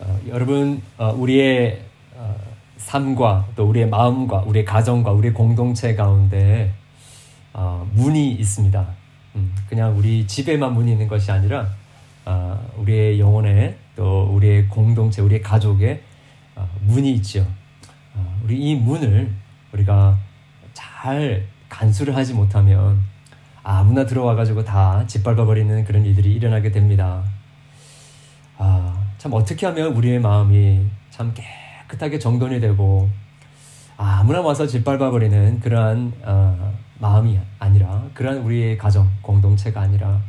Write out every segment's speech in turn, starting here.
어, 여러분 어, 우리의 어, 삶과 또 우리의 마음과 우리의 가정과 우리의 공동체 가운데 어, 문이 있습니다. 음, 그냥 우리 집에만 문이 있는 것이 아니라 어, 우리의 영혼에 또 우리의 공동체, 우리의 가족에 어, 문이 있죠. 어, 우리 이 문을 우리가 잘 간수를 하지 못하면 아무나 들어와 가지고 다 짓밟아 버리는 그런 일들이 일어나게 됩니다. 아, 참 어떻게 하면 우리의 마음이 참 깨끗하게 정돈이 되고 아무나 와서 짓밟아 버리는 그러한 어, 마음이 아니라 그러한 우리의 가정 공동체가 아니라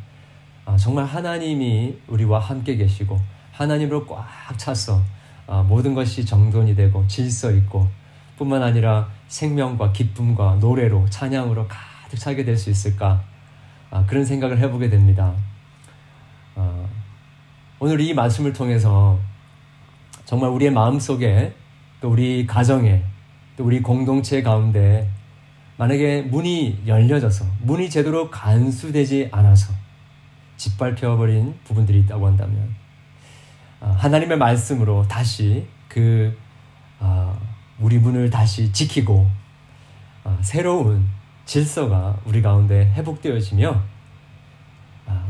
어, 정말 하나님이 우리와 함께 계시고 하나님으로 꽉 차서 어, 모든 것이 정돈이 되고 질서 있고 뿐만 아니라 생명과 기쁨과 노래로 찬양으로 가득 차게 될 수 있을까 아, 그런 생각을 해보게 됩니다. 어, 오늘 이 말씀을 통해서 정말 우리의 마음 속에 또 우리 가정에 또 우리 공동체 가운데 만약에 문이 열려져서 문이 제대로 간수되지 않아서 짓밟혀버린 부분들이 있다고 한다면 어, 하나님의 말씀으로 다시 그 어, 우리 문을 다시 지키고 어, 새로운 질서가 우리 가운데 회복되어지며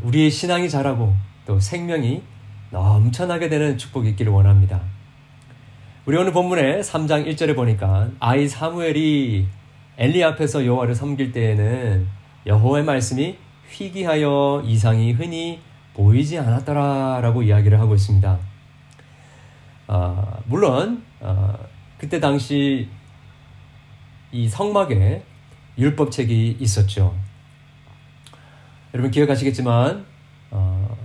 우리의 신앙이 자라고 또 생명이 넘쳐나게 되는 축복이 있기를 원합니다. 우리 오늘 본문의 3장 1절에 보니까 아이 사무엘이 엘리 앞에서 여호와를 섬길 때에는 여호와의 말씀이 희귀하여 이상이 흔히 보이지 않았더라라고 이야기를 하고 있습니다. 어, 물론 어, 그때 당시 이 성막에 율법책이 있었죠. 여러분 기억하시겠지만 어,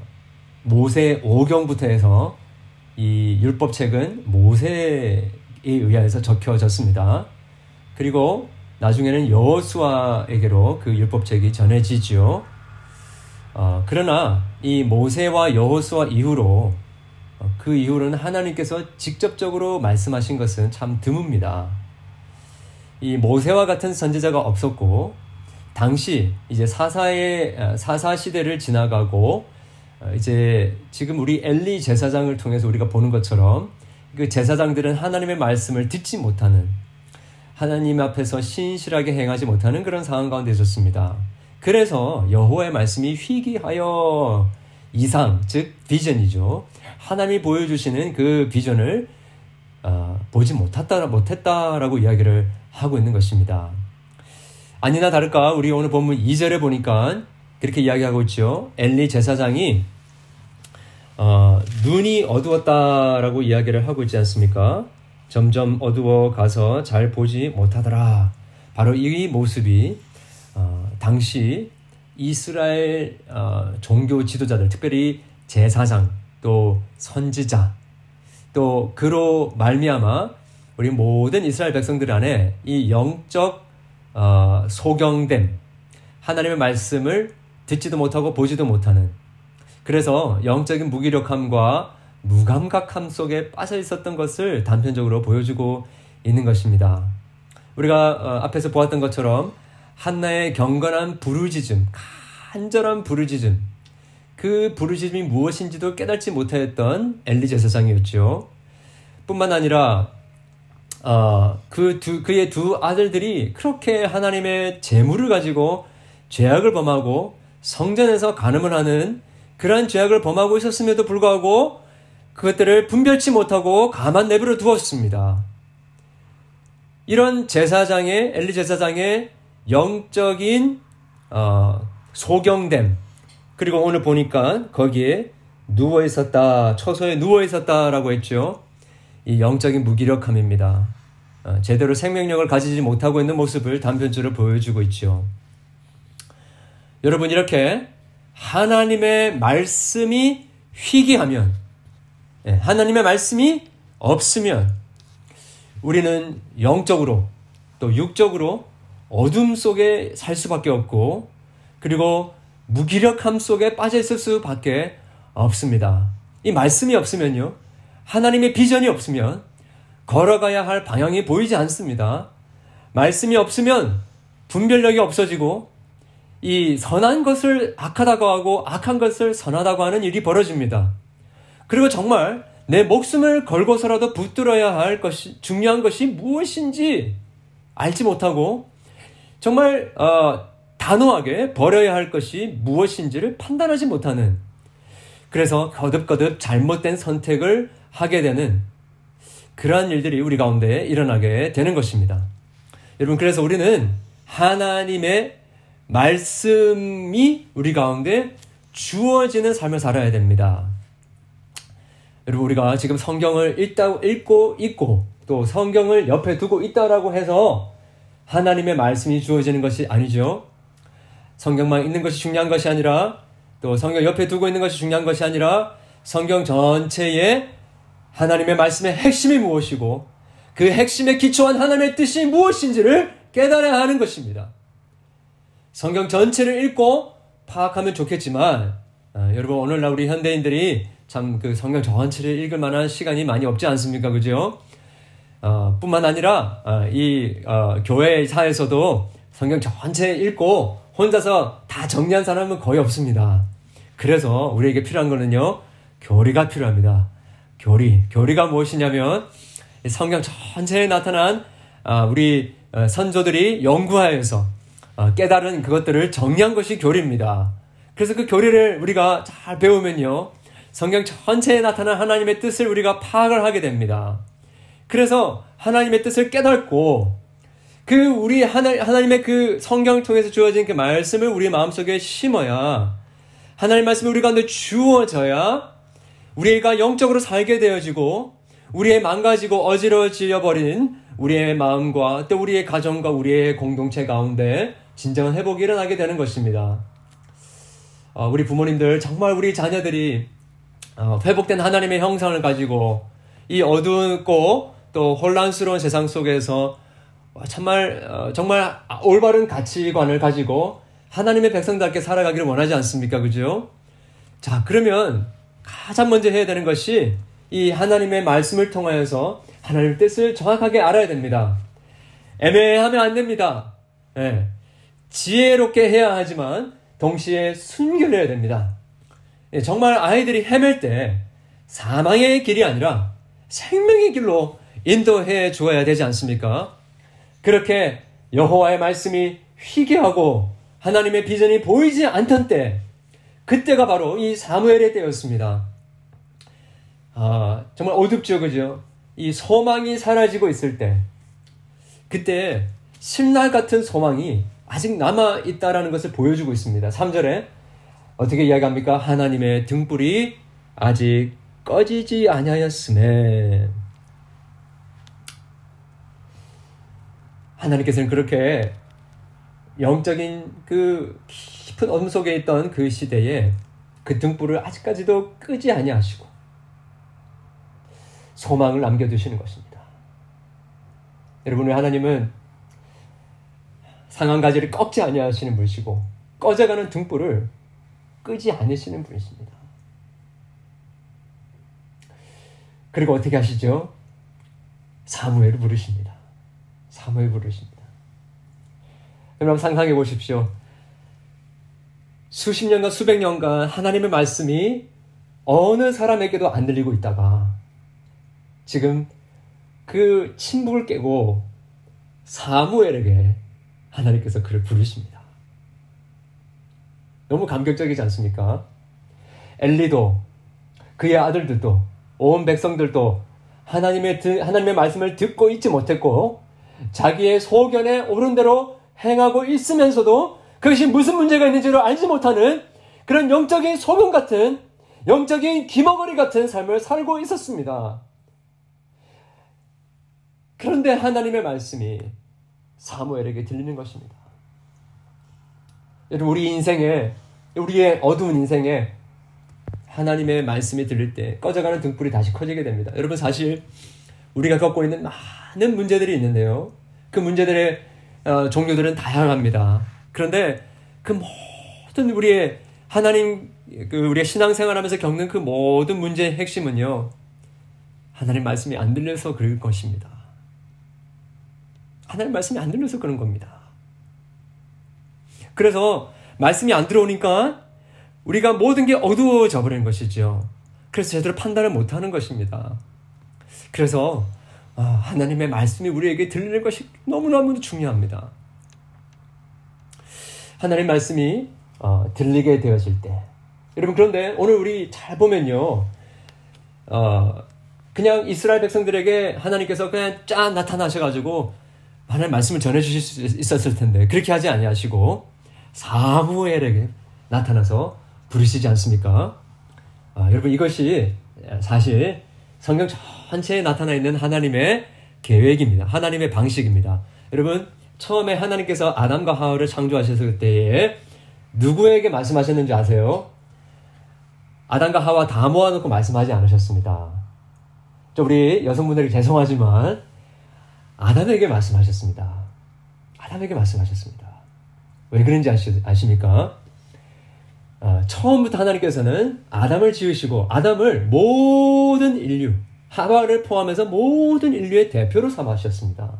모세 5경부터 해서 이 율법책은 모세에 의하여서 적혀졌습니다. 그리고 나중에는 여호수아에게로 그 율법책이 전해지지요. 어, 그러나 이 모세와 여호수아 이후로 어, 그 이후로는 하나님께서 직접적으로 말씀하신 것은 참 드뭅니다. 이 모세와 같은 선지자가 없었고 당시 이제 사사의 어, 사사 시대를 지나가고 어, 이제 지금 우리 엘리 제사장을 통해서 우리가 보는 것처럼 그 제사장들은 하나님의 말씀을 듣지 못하는 하나님 앞에서 신실하게 행하지 못하는 그런 상황 가운데 있었습니다. 그래서 여호와의 말씀이 희귀하여 이상 즉 비전이죠. 하나님이 보여주시는 그 비전을 어, 보지 못했다 못했다라고 이야기를 하고 있는 것입니다. 아니나 다를까 우리 오늘 본문 2절에 보니까 그렇게 이야기하고 있죠. 엘리 제사장이 어, 눈이 어두웠다라고 이야기를 하고 있지 않습니까? 점점 어두워 가서 잘 보지 못하더라. 바로 이 모습이 어, 당시 이스라엘 어, 종교 지도자들, 특별히 제사장, 또 선지자, 또 그로 말미암아 우리 모든 이스라엘 백성들 안에 이 영적 어, 소경됨, 하나님의 말씀을 듣지도 못하고 보지도 못하는 그래서 영적인 무기력함과 무감각함 속에 빠져 있었던 것을 단편적으로 보여주고 있는 것입니다. 우리가 어, 앞에서 보았던 것처럼 한나의 경건한 부르짖음, 간절한 부르짖음, 그 부르짖음이 무엇인지도 깨닫지 못하였던 엘리 제사장이었죠. 뿐만 아니라 어, 그 두, 그의 두 아들들이 그렇게 하나님의 재물을 가지고 죄악을 범하고 성전에서 간음을 하는 그러한 죄악을 범하고 있었음에도 불구하고 그것들을 분별치 못하고 가만 내버려 두었습니다. 이런 제사장의 엘리 제사장의 영적인 어, 소경됨 그리고 오늘 보니까 거기에 누워 있었다 처소에 누워 있었다라고 했죠. 이 영적인 무기력함입니다. 어, 제대로 생명력을 가지지 못하고 있는 모습을 단편적으로 보여주고 있죠. 여러분 이렇게 하나님의 말씀이 희귀하면 예, 하나님의 말씀이 없으면 우리는 영적으로 또 육적으로 어둠 속에 살 수밖에 없고 그리고 무기력함 속에 빠져 있을 수밖에 없습니다. 이 말씀이 없으면요. 하나님의 비전이 없으면 걸어가야 할 방향이 보이지 않습니다. 말씀이 없으면 분별력이 없어지고 이 선한 것을 악하다고 하고 악한 것을 선하다고 하는 일이 벌어집니다. 그리고 정말 내 목숨을 걸고서라도 붙들어야 할 것이 중요한 것이 무엇인지 알지 못하고 정말 어, 단호하게 버려야 할 것이 무엇인지를 판단하지 못하는 그래서 거듭거듭 잘못된 선택을 하게 되는 그러한 일들이 우리 가운데 일어나게 되는 것입니다. 여러분 그래서 우리는 하나님의 말씀이 우리 가운데 주어지는 삶을 살아야 됩니다. 여러분 우리가 지금 성경을 읽다, 읽고 있고 또 성경을 옆에 두고 있다라고 해서 하나님의 말씀이 주어지는 것이 아니죠. 성경만 읽는 것이 중요한 것이 아니라 또 성경 옆에 두고 있는 것이 중요한 것이 아니라 성경 전체에 하나님의 말씀의 핵심이 무엇이고 그 핵심에 기초한 하나님의 뜻이 무엇인지를 깨달아야 하는 것입니다. 성경 전체를 읽고 파악하면 좋겠지만 아, 여러분 오늘날 우리 현대인들이 참 그 성경 전체를 읽을 만한 시간이 많이 없지 않습니까? 그죠? 어, 뿐만 아니라 어, 이 어, 교회사에서도 성경 전체 읽고 혼자서 다 정리한 사람은 거의 없습니다. 그래서 우리에게 필요한 거는요 교리가 필요합니다. 교리 교리가 무엇이냐면 성경 전체에 나타난 아, 우리 어, 선조들이 연구하여서 어, 깨달은 그것들을 정리한 것이 교리입니다. 그래서 그 교리를 우리가 잘 배우면요. 성경 전체에 나타난 하나님의 뜻을 우리가 파악을 하게 됩니다. 그래서 하나님의 뜻을 깨닫고 그 우리 하나, 하나님의 그 성경을 통해서 주어진 그 말씀을 우리 마음속에 심어야 하나님 말씀이 우리 가운데 주어져야 우리가 영적으로 살게 되어지고 우리의 망가지고 어지러워져 버린 우리의 마음과 또 우리의 가정과 우리의 공동체 가운데 진정한 회복이 일어나게 되는 것입니다. 어, 우리 부모님들 정말 우리 자녀들이 어, 회복된 하나님의 형상을 가지고 이 어두웠고 또 혼란스러운 세상 속에서 정말 어, 정말 올바른 가치관을 가지고 하나님의 백성답게 살아가기를 원하지 않습니까? 그죠? 자, 그러면 가장 먼저 해야 되는 것이 이 하나님의 말씀을 통하여서 하나님의 뜻을 정확하게 알아야 됩니다. 애매하면 안 됩니다. 예. 지혜롭게 해야 하지만 동시에 순결해야 됩니다. 예, 정말 아이들이 헤맬 때 사망의 길이 아니라 생명의 길로 인도해 주어야 되지 않습니까? 그렇게 여호와의 말씀이 희귀하고 하나님의 비전이 보이지 않던 때, 그때가 바로 이 사무엘의 때였습니다. 아, 정말 어둡죠, 그죠? 이 소망이 사라지고 있을 때, 그때 신날 같은 소망이 아직 남아 있다라는 것을 보여주고 있습니다. 3절에 어떻게 이야기합니까? 하나님의 등불이 아직 꺼지지 아니하였음에 하나님께서는 그렇게 영적인 그 깊은 어둠 속에 있던 그 시대에 그 등불을 아직까지도 끄지 아니하시고 소망을 남겨두시는 것입니다. 여러분, 하나님은 상한 가지를 꺾지 아니하시는 분이시고 꺼져가는 등불을 끄지 않으시는 분이십니다. 그리고 어떻게 하시죠? 사무엘을 부르십니다. 사무엘 부르십니다. 여러분 상상해 보십시오. 수십 년간 수백 년간 하나님의 말씀이 어느 사람에게도 안 들리고 있다가 지금 그 침묵을 깨고 사무엘에게 하나님께서 그를 부르십니다. 너무 감격적이지 않습니까? 엘리도 그의 아들들도 온 백성들도 하나님의 하나님의 말씀을 듣고 있지 못했고 자기의 소견에 옳은 대로 행하고 있으면서도 그것이 무슨 문제가 있는지를 알지 못하는 그런 영적인 소금 같은 영적인 기머거리 같은 삶을 살고 있었습니다. 그런데 하나님의 말씀이 사무엘에게 들리는 것입니다. 여러분 우리 인생에 우리의 어두운 인생에 하나님의 말씀이 들릴 때 꺼져가는 등불이 다시 커지게 됩니다. 여러분 사실 우리가 겪고 있는 많은 문제들이 있는데요. 그 문제들의 어, 종류들은 다양합니다. 그런데 그 모든 우리의 하나님 그 우리의 신앙생활하면서 겪는 그 모든 문제의 핵심은요. 하나님 말씀이 안 들려서 그럴 것입니다. 하나님 말씀이 안 들려서 그런 겁니다. 그래서 말씀이 안 들어오니까 우리가 모든 게 어두워져 버리는 것이죠. 그래서 제대로 판단을 못 하는 것입니다. 그래서 아, 하나님의 말씀이 우리에게 들리는 것이 너무너무 중요합니다. 하나님 말씀이 어, 들리게 되어질 때 여러분 그런데 오늘 우리 잘 보면요 어, 그냥 이스라엘 백성들에게 하나님께서 그냥 짠 나타나셔가지고 하나님 말씀을 전해주실 수 있었을 텐데 그렇게 하지 아니하시고 사무엘에게 나타나서 부르시지 않습니까? 아, 여러분 이것이 사실 성경 전체에 나타나 있는 하나님의 계획입니다. 하나님의 방식입니다. 여러분 처음에 하나님께서 아담과 하와를 창조하셨을 때에 누구에게 말씀하셨는지 아세요? 아담과 하와 다 모아놓고 말씀하지 않으셨습니다. 좀 우리 여성분들이 죄송하지만 아담에게 말씀하셨습니다. 아담에게 말씀하셨습니다. 왜 그런지 아시, 아십니까? 어, 처음부터 하나님께서는 아담을 지으시고 아담을 모든 인류, 하와를 포함해서 모든 인류의 대표로 삼으셨습니다.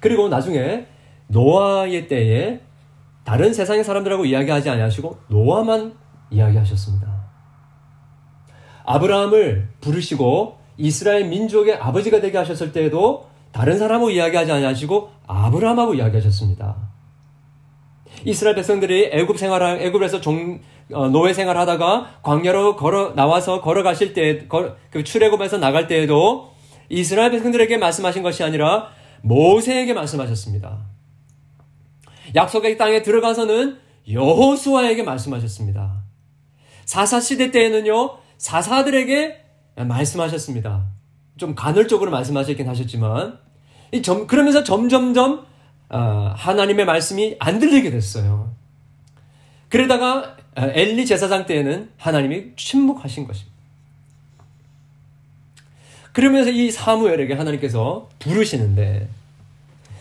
그리고 나중에 노아의 때에 다른 세상의 사람들하고 이야기하지 아니하시고 노아만 이야기하셨습니다. 아브라함을 부르시고 이스라엘 민족의 아버지가 되게 하셨을 때에도 다른 사람하고 이야기하지 아니하시고 아브라함하고 이야기하셨습니다. 이스라엘 백성들이 애굽 생활 애굽에서 종, 어, 노예 생활하다가 광야로 걸어 나와서 걸어가실 때, 걸, 그 출애굽에서 나갈 때에도 이스라엘 백성들에게 말씀하신 것이 아니라 모세에게 말씀하셨습니다. 약속의 땅에 들어가서는 여호수아에게 말씀하셨습니다. 사사 시대 때에는요 사사들에게 말씀하셨습니다. 좀 간헐적으로 말씀하셨긴 하셨지만 점, 그러면서 점점점 어, 하나님의 말씀이 안 들리게 됐어요. 그러다가 어, 엘리 제사장 때에는 하나님이 침묵하신 것입니다. 그러면서 이 사무엘에게 하나님께서 부르시는데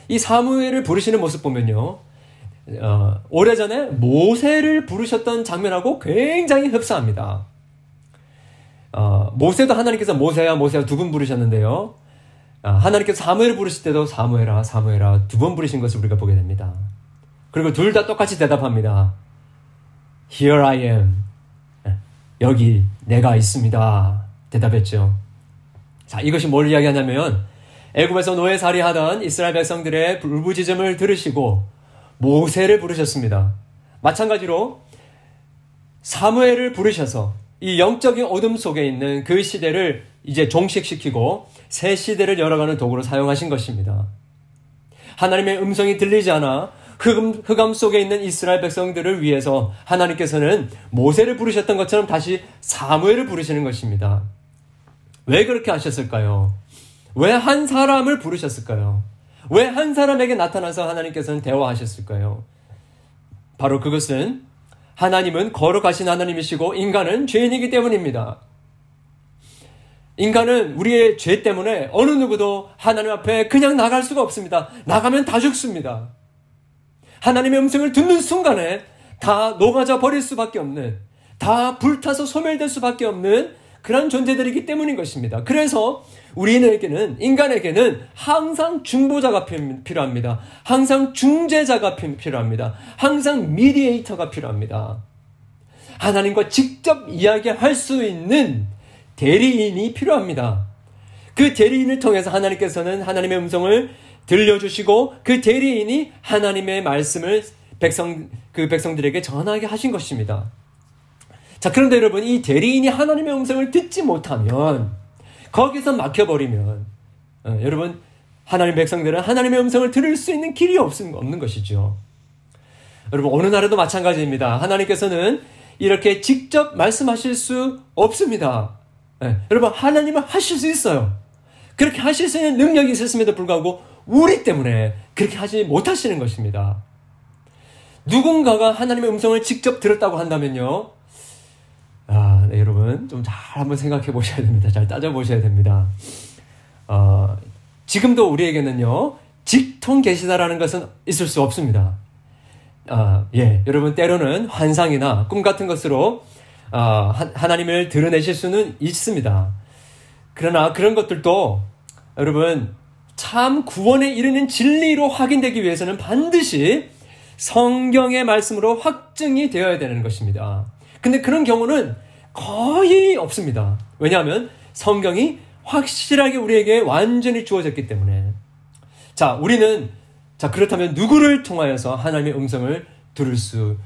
이 사무엘을 부르시는 모습 보면요. 어, 오래전에 모세를 부르셨던 장면하고 굉장히 흡사합니다. 어, 모세도 하나님께서 모세야 모세야 두분 부르셨는데요. 어, 하나님께서 사무엘을 부르실 때도 사무엘아 사무엘아 두 번 부르신 것을 우리가 보게 됩니다. 그리고 둘 다 똑같이 대답합니다. Here I am. 예, 여기 내가 있습니다. 대답했죠. 자, 이것이 뭘 이야기하냐면 애굽에서 노예살이 하던 이스라엘 백성들의 불부짖음을 들으시고 모세를 부르셨습니다. 마찬가지로 사무엘을 부르셔서 이 영적인 어둠 속에 있는 그 시대를 이제 종식시키고 새 시대를 열어가는 도구로 사용하신 것입니다. 하나님의 음성이 들리지 않아 흑암, 흑암 속에 있는 이스라엘 백성들을 위해서 하나님께서는 모세를 부르셨던 것처럼 다시 사무엘을 부르시는 것입니다. 왜 그렇게 하셨을까요? 왜 한 사람을 부르셨을까요? 왜 한 사람에게 나타나서 하나님께서는 대화하셨을까요? 바로 그것은 하나님은 거룩하신 하나님이시고 인간은 죄인이기 때문입니다. 인간은 우리의 죄 때문에 어느 누구도 하나님 앞에 그냥 나갈 수가 없습니다. 나가면 다 죽습니다. 하나님의 음성을 듣는 순간에 다 녹아져 버릴 수밖에 없는, 다 불타서 소멸될 수밖에 없는 그런 존재들이기 때문인 것입니다. 그래서 우리에게는, 인간에게는 항상 중보자가 필요합니다. 항상 중재자가 필요합니다. 항상 미디에이터가 필요합니다. 하나님과 직접 이야기할 수 있는 대리인이 필요합니다. 그 대리인을 통해서 하나님께서는 하나님의 음성을 들려주시고 그 대리인이 하나님의 말씀을 백성, 그 백성들에게 전하게 하신 것입니다. 자, 그런데 여러분, 이 대리인이 하나님의 음성을 듣지 못하면, 거기서 막혀버리면, 어, 여러분, 하나님 백성들은 하나님의 음성을 들을 수 있는 길이 없는, 없는 것이죠. 여러분, 어느 날에도 마찬가지입니다. 하나님께서는 이렇게 직접 말씀하실 수 없습니다. 네, 여러분, 하나님은 하실 수 있어요. 그렇게 하실 수 있는 능력이 있었음에도 불구하고, 우리 때문에 그렇게 하지 못하시는 것입니다. 누군가가 하나님의 음성을 직접 들었다고 한다면요. 아, 네, 여러분 좀 잘 한번 생각해 보셔야 됩니다. 잘 따져 보셔야 됩니다. 어, 지금도 우리에게는요 직통 계시다라는 것은 있을 수 없습니다. 아, 예, 여러분 때로는 환상이나 꿈 같은 것으로 아, 하나님을 드러내실 수는 있습니다. 그러나 그런 것들도 여러분 참 구원에 이르는 진리로 확인되기 위해서는 반드시 성경의 말씀으로 확증이 되어야 되는 것입니다. 근데 그런 경우는 거의 없습니다. 왜냐하면 성경이 확실하게 우리에게 완전히 주어졌기 때문에. 자, 우리는 자, 그렇다면 누구를 통하여서 하나님의 음성을 들을 수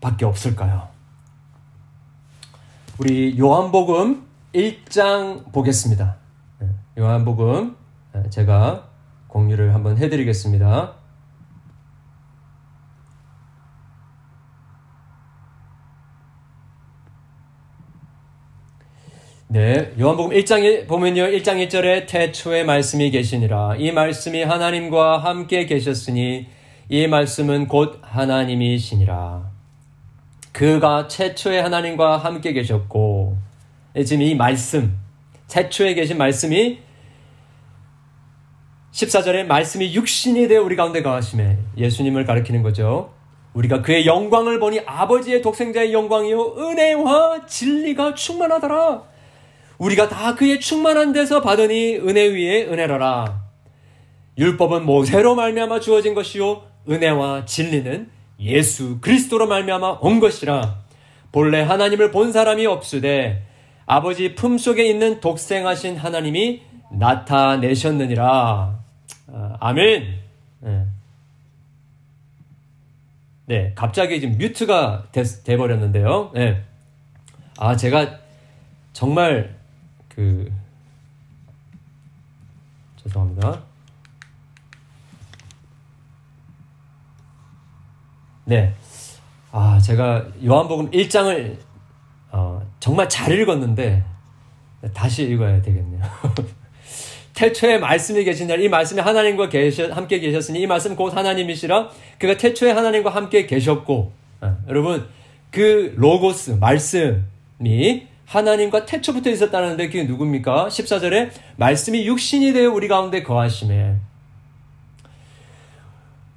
밖에 없을까요? 우리 요한복음 1장 보겠습니다. 네, 요한복음 네, 제가 공유를 한번 해드리겠습니다. 네, 요한복음 1장에 보면요. 1장 1절에 태초에 말씀이 계시니라. 이 말씀이 하나님과 함께 계셨으니 이 말씀은 곧 하나님이시니라. 그가 최초에 하나님과 함께 계셨고 지금 이 말씀 최초에 계신 말씀이 14절에 말씀이 육신이 되어 우리 가운데 거하심에 예수님을 가리키는 거죠. 우리가 그의 영광을 보니 아버지의 독생자의 영광이요 은혜와 진리가 충만하더라. 우리가 다 그의 충만한 데서 받으니 은혜 위에 은혜로라. 율법은 모세로 말미암아 주어진 것이요 은혜와 진리는 예수 그리스도로 말미암아 온 것이라. 본래 하나님을 본 사람이 없으되 아버지 품 속에 있는 독생하신 하나님이 나타내셨느니라. 아, 아멘. 네. 네, 갑자기 지금 뮤트가 돼, 돼버렸는데요. 네. 아, 제가 정말 그 죄송합니다. 네. 아, 제가 요한복음 1장을 어, 정말 잘 읽었는데 다시 읽어야 되겠네요. 태초에 말씀이 계신 날이 말씀이 하나님과 계셔, 함께 계셨으니 이 말씀 곧 하나님이시라 그가 태초에 하나님과 함께 계셨고 어, 여러분 그 로고스 말씀이 하나님과 태초부터 있었다는데 그게 누굽니까? 14절에 말씀이 육신이 되어 우리 가운데 거하심에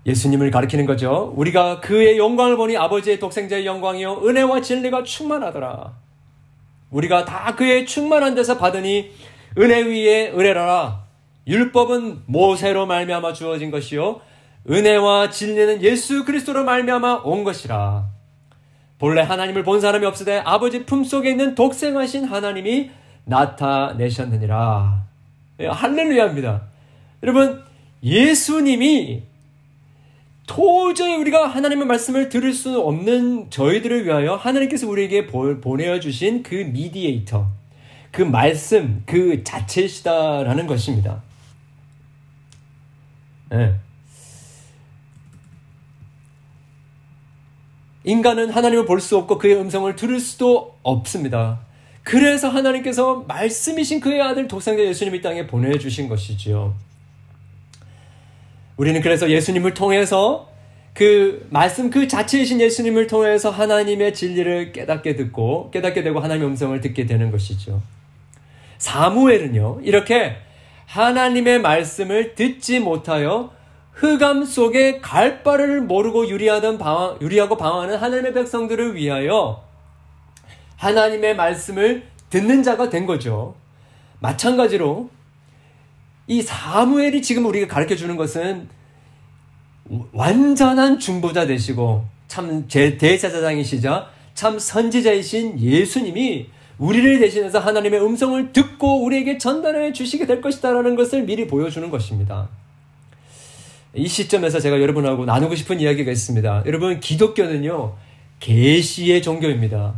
예수님을 가리키는 거죠. 우리가 그의 영광을 보니 아버지의 독생자의 영광이요 은혜와 진리가 충만하더라. 우리가 다 그의 충만한 데서 받으니 은혜 위에 은혜라라. 율법은 모세로 말미암아 주어진 것이요 은혜와 진리는 예수 그리스도로 말미암아 온 것이라. 본래 하나님을 본 사람이 없으되 아버지 품속에 있는 독생하신 하나님이 나타내셨느니라. 예, 할렐루야입니다. 여러분, 예수님이 도저히 우리가 하나님의 말씀을 들을 수 없는 저희들을 위하여 하나님께서 우리에게 보내주신 그 미디에이터, 그 말씀, 그 자체시다라는 것입니다. 네. 인간은 하나님을 볼 수 없고 그의 음성을 들을 수도 없습니다. 그래서 하나님께서 말씀이신 그의 아들 독생자 예수님이 땅에 보내주신 것이지요. 우리는 그래서 예수님을 통해서 그 말씀 그 자체이신 예수님을 통해서 하나님의 진리를 깨닫게 듣고 깨닫게 되고 하나님의 음성을 듣게 되는 것이죠. 사무엘은요, 이렇게 하나님의 말씀을 듣지 못하여 흑암 속에 갈 바를 모르고 유리하던 방황, 유리하고 방황하는 하나님의 백성들을 위하여 하나님의 말씀을 듣는 자가 된 거죠. 마찬가지로 이 사무엘이 지금 우리가 가르쳐 주는 것은 완전한 중보자 되시고 참 대제사장이시자 참 선지자이신 예수님이 우리를 대신해서 하나님의 음성을 듣고 우리에게 전달해 주시게 될 것이다라는 것을 미리 보여주는 것입니다. 이 시점에서 제가 여러분하고 나누고 싶은 이야기가 있습니다. 여러분 기독교는요 계시의 종교입니다.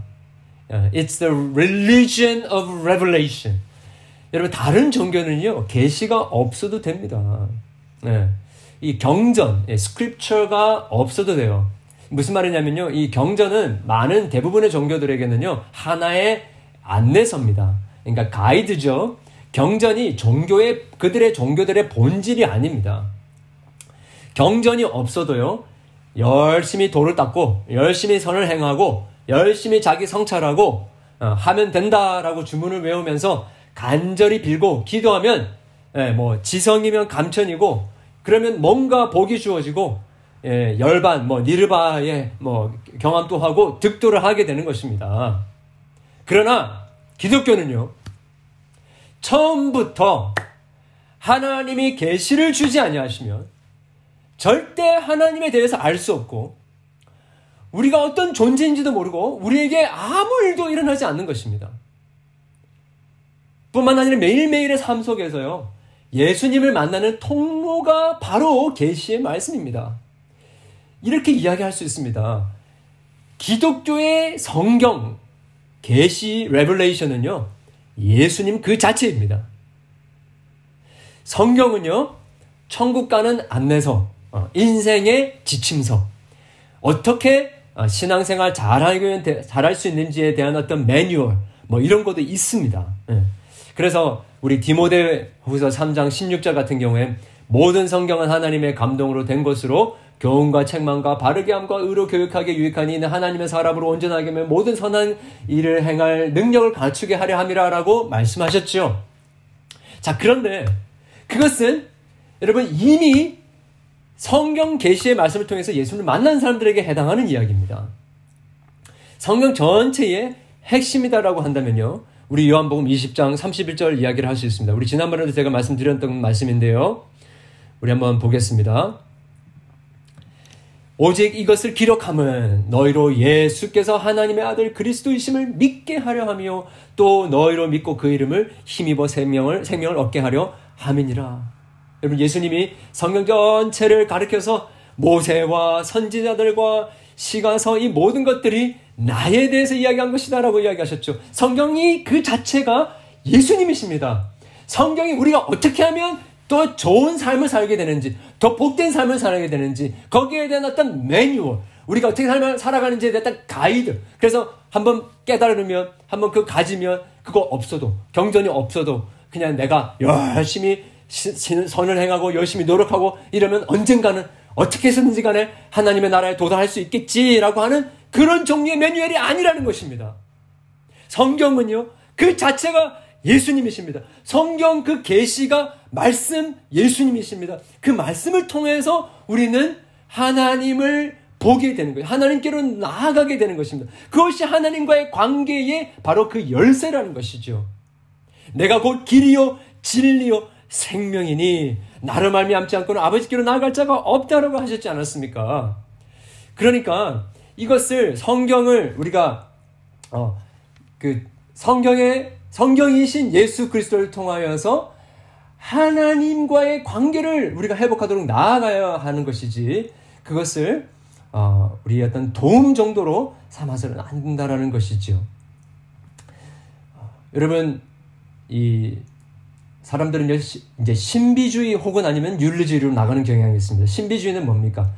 It's the religion of revelation. 여러분 다른 종교는요 계시가 없어도 됩니다. 네. 이 경전, 예, 스크립처가 없어도 돼요. 무슨 말이냐면요. 이 경전은 많은 대부분의 종교들에게는요. 하나의 안내서입니다. 그러니까 가이드죠. 경전이 종교의 그들의 종교들의 본질이 아닙니다. 경전이 없어도요, 열심히 돌을 닦고, 열심히 선을 행하고, 열심히 자기 성찰하고, 어, 하면 된다라고 주문을 외우면서 간절히 빌고 기도하면, 예, 뭐, 지성이면 감천이고, 그러면 뭔가 복이 주어지고, 예, 열반, 뭐, 니르바의 뭐, 경험도 하고, 득도를 하게 되는 것입니다. 그러나, 기독교는요, 처음부터 하나님이 계시를 주지 아니하시면 절대 하나님에 대해서 알 수 없고 우리가 어떤 존재인지도 모르고 우리에게 아무 일도 일어나지 않는 것입니다. 뿐만 아니라 매일매일의 삶 속에서요. 예수님을 만나는 통로가 바로 계시의 말씀입니다. 이렇게 이야기할 수 있습니다. 기독교의 성경, 계시, 레벨레이션은요. 예수님 그 자체입니다. 성경은요. 천국 가는 안내서, 어, 인생의 지침서, 어떻게 어, 신앙생활 잘하면 잘할 수 있는지에 대한 어떤 매뉴얼, 뭐 이런 것도 있습니다. 예. 그래서 우리 디모데 후서 3장 16절 같은 경우에 모든 성경은 하나님의 감동으로 된 것으로 교훈과 책망과 바르게 함과 의로 교육하게 유익하니 이는 하나님의 사람으로 온전하게 하면 모든 선한 일을 행할 능력을 갖추게 하려 함이라라고 말씀하셨죠. 자, 그런데 그것은 여러분 이미 성경 계시의 말씀을 통해서 예수를 만난 사람들에게 해당하는 이야기입니다. 성경 전체의 핵심이다라고 한다면요. 우리 요한복음 20장 31절 이야기를 할 수 있습니다. 우리 지난번에도 제가 말씀드렸던 말씀인데요. 우리 한번 보겠습니다. 오직 이것을 기록함은 너희로 예수께서 하나님의 아들 그리스도이심을 믿게 하려 하며 또 너희로 믿고 그 이름을 힘입어 생명을 생명을 얻게 하려 함이니라. 여러분 예수님이 성경 전체를 가르켜서 모세와 선지자들과 시가서 이 모든 것들이 나에 대해서 이야기한 것이다라고 이야기하셨죠. 성경이 그 자체가 예수님이십니다. 성경이 우리가 어떻게 하면 더 좋은 삶을 살게 되는지, 더 복된 삶을 살게 되는지, 거기에 대한 어떤 매뉴얼, 우리가 어떻게 삶을 살아가는지에 대한 가이드. 그래서 한번 깨달으면, 한번 그 가지면, 그거 없어도, 경전이 없어도, 그냥 내가 열심히 선을 행하고 열심히 노력하고 이러면 언젠가는 어떻게 해서든지 간에 하나님의 나라에 도달할 수 있겠지라고 하는 그런 종류의 매뉴얼이 아니라는 것입니다. 성경은요, 그 자체가 예수님이십니다. 성경 그 계시가 말씀 예수님이십니다. 그 말씀을 통해서 우리는 하나님을 보게 되는 거예요. 하나님께로 나아가게 되는 것입니다. 그것이 하나님과의 관계의 바로 그 열쇠라는 것이죠. 내가 곧 길이요 진리요 생명이니 나를 말미암지 않고는 아버지께로 나아갈 자가 없다라고 하셨지 않았습니까? 그러니까 이것을 성경을 우리가 어, 그 성경의 성경이신 예수 그리스도를 통하여서 하나님과의 관계를 우리가 회복하도록 나아가야 하는 것이지 그것을 어, 우리 어떤 도움 정도로 삼아서는 안 된다라는 것이지요. 어, 여러분 이 사람들은 이제 신비주의 혹은 아니면 윤리주의로 나가는 경향이 있습니다. 신비주의는 뭡니까?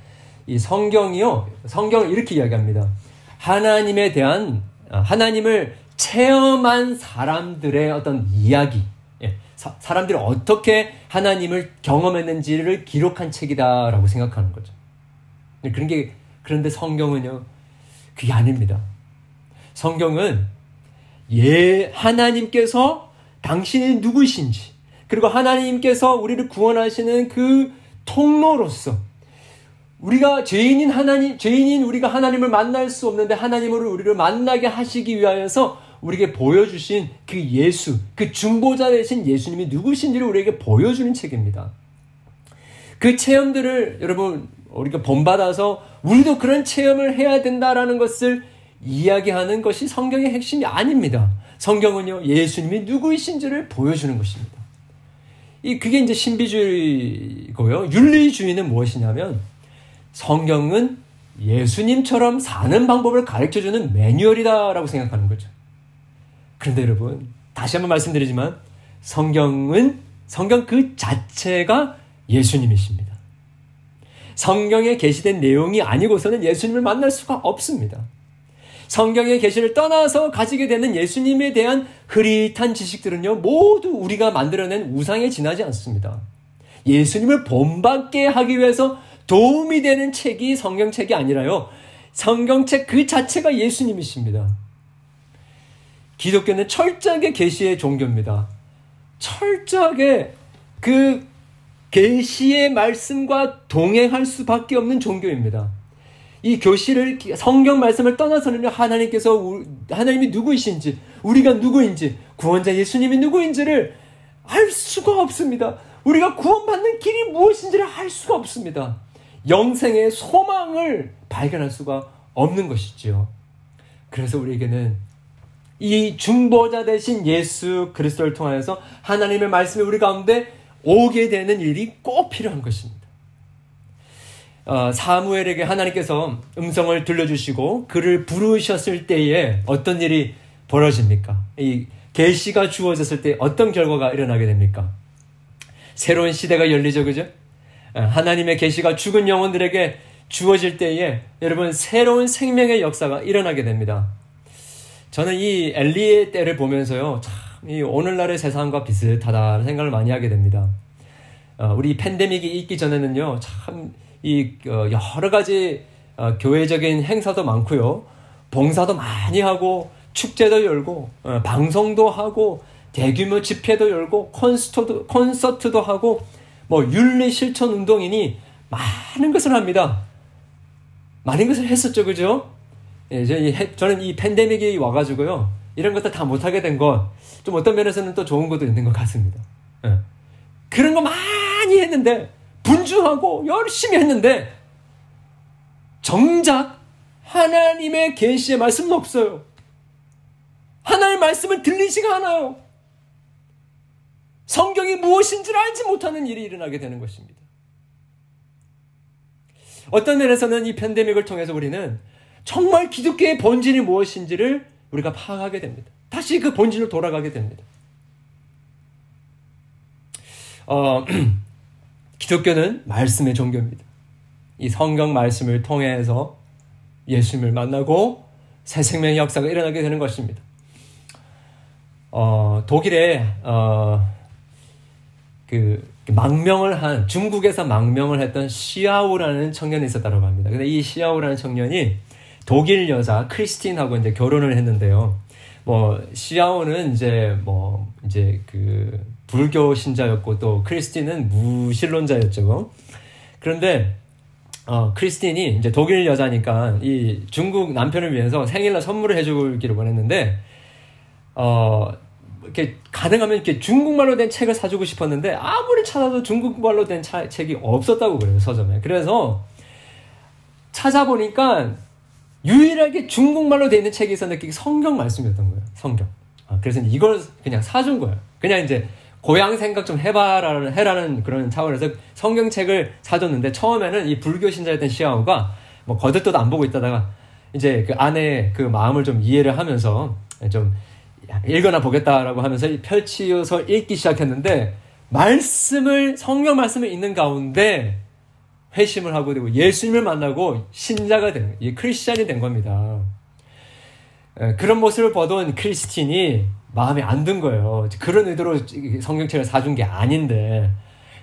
이 성경이요. 성경을 이렇게 이야기합니다. 하나님에 대한 아, 하나님을 체험한 사람들의 어떤 이야기, 예, 사, 람들이 어떻게 하나님을 경험했는지를 기록한 책이다라고 생각하는 거죠. 예, 그런 게 그런데 성경은요, 그게 아닙니다. 성경은 예 하나님께서 당신이 누구신지 그리고 하나님께서 우리를 구원하시는 그 통로로서 우리가 죄인인 하나님, 죄인인 우리가 하나님을 만날 수 없는데 하나님을 우리를 만나게 하시기 위하여서 우리에게 보여주신 그 예수, 그 중보자 되신 예수님이 누구신지를 우리에게 보여주는 책입니다. 그 체험들을 여러분 우리가 본받아서 우리도 그런 체험을 해야 된다라는 것을 이야기하는 것이 성경의 핵심이 아닙니다. 성경은요 예수님이 누구이신지를 보여주는 것입니다. 이 그게 이제 신비주의고요. 윤리주의는 무엇이냐면 성경은 예수님처럼 사는 방법을 가르쳐 주는 매뉴얼이다라고 생각하는 거죠. 그런데 여러분, 다시 한번 말씀드리지만 성경은 성경 그 자체가 예수님이십니다. 성경에 게시된 내용이 아니고서는 예수님을 만날 수가 없습니다. 성경의 계시를 떠나서 가지게 되는 예수님에 대한 흐릿한 지식들은요, 모두 우리가 만들어낸 우상에 지나지 않습니다. 예수님을 본받게 하기 위해서 도움이 되는 책이 성경책이 아니라요, 성경책 그 자체가 예수님이십니다. 기독교는 철저하게 계시의 종교입니다. 철저하게 그 계시의 말씀과 동행할 수밖에 없는 종교입니다. 이 교실을 성경 말씀을 떠나서는 하나님께서 하나님이 누구이신지 우리가 누구인지 구원자 예수님이 누구인지를 알 수가 없습니다. 우리가 구원받는 길이 무엇인지를 알 수가 없습니다. 영생의 소망을 발견할 수가 없는 것이지요. 그래서 우리에게는 이 중보자 대신 예수 그리스도를 통하여서 하나님의 말씀이 우리 가운데 오게 되는 일이 꼭 필요한 것입니다. 어, 사무엘에게 하나님께서 음성을 들려주시고 그를 부르셨을 때에 어떤 일이 벌어집니까? 이 계시가 주어졌을 때 어떤 결과가 일어나게 됩니까? 새로운 시대가 열리죠, 그죠? 어, 하나님의 계시가 죽은 영혼들에게 주어질 때에 여러분 새로운 생명의 역사가 일어나게 됩니다. 저는 이 엘리의 때를 보면서요, 참, 이 오늘날의 세상과 비슷하다는 생각을 많이 하게 됩니다. 어, 우리 팬데믹이 있기 전에는요, 참, 이, 어, 여러 가지, 어, 교회적인 행사도 많고요, 봉사도 많이 하고, 축제도 열고, 어, 방송도 하고, 대규모 집회도 열고, 콘서트도, 콘서트도 하고, 뭐, 윤리 실천 운동이니 많은 것을 합니다. 많은 것을 했었죠, 그죠? 예, 저는 이 팬데믹이 와가지고요. 이런 것들 다 못하게 된 것, 좀 어떤 면에서는 또 좋은 것도 있는 것 같습니다. 예. 그런 거 많이 했는데, 분주하고 열심히 했는데, 정작 하나님의 계시의 말씀은 없어요. 하나님의 말씀은 들리지가 않아요. 성경이 무엇인지를 알지 못하는 일이 일어나게 되는 것입니다. 어떤 면에서는 이 팬데믹을 통해서 우리는 정말 기독교의 본질이 무엇인지를 우리가 파악하게 됩니다. 다시 그 본질로 돌아가게 됩니다. 어, 기독교는 말씀의 종교입니다. 이 성경 말씀을 통해서 예수님을 만나고 새 생명의 역사가 일어나게 되는 것입니다. 어, 독일에 어, 그 망명을 한 중국에서 망명을 했던 시아오라는 청년이 있었다고 합니다. 근데 이 시아오라는 청년이 독일 여자 크리스틴하고 이제 결혼을 했는데요. 뭐 시아오는 이제 뭐 이제 그 불교 신자였고 또 크리스틴은 무신론자였죠. 그런데 어 크리스틴이 이제 독일 여자니까 이 중국 남편을 위해서 생일날 선물을 해주기를 원했는데 어 이렇게 가능하면 이렇게 중국말로 된 책을 사주고 싶었는데 아무리 찾아도 중국말로 된 차, 책이 없었다고 그래요 서점에. 그래서 찾아보니까 유일하게 중국말로 되어 있는 책이 있었는데 그게 성경 말씀이었던 거예요. 성경. 아, 그래서 이걸 그냥 사준 거예요. 그냥 이제 고향 생각 좀 해봐라는 해라는 그런 차원에서 성경책을 사줬는데 처음에는 이 불교 신자였던 시아오가 뭐 거듭도 안 보고 있다가 이제 그 아내의 그 마음을 좀 이해를 하면서 좀 읽어나 보겠다라고 하면서 펼치어서 읽기 시작했는데 말씀을 성경 말씀을 읽는 가운데 회심을 하고 되고 예수님을 만나고 신자가 된, 이 크리스찬이 된 겁니다. 그런 모습을 보던 크리스틴이 마음에 안 든 거예요. 그런 의도로 성경책을 사준 게 아닌데.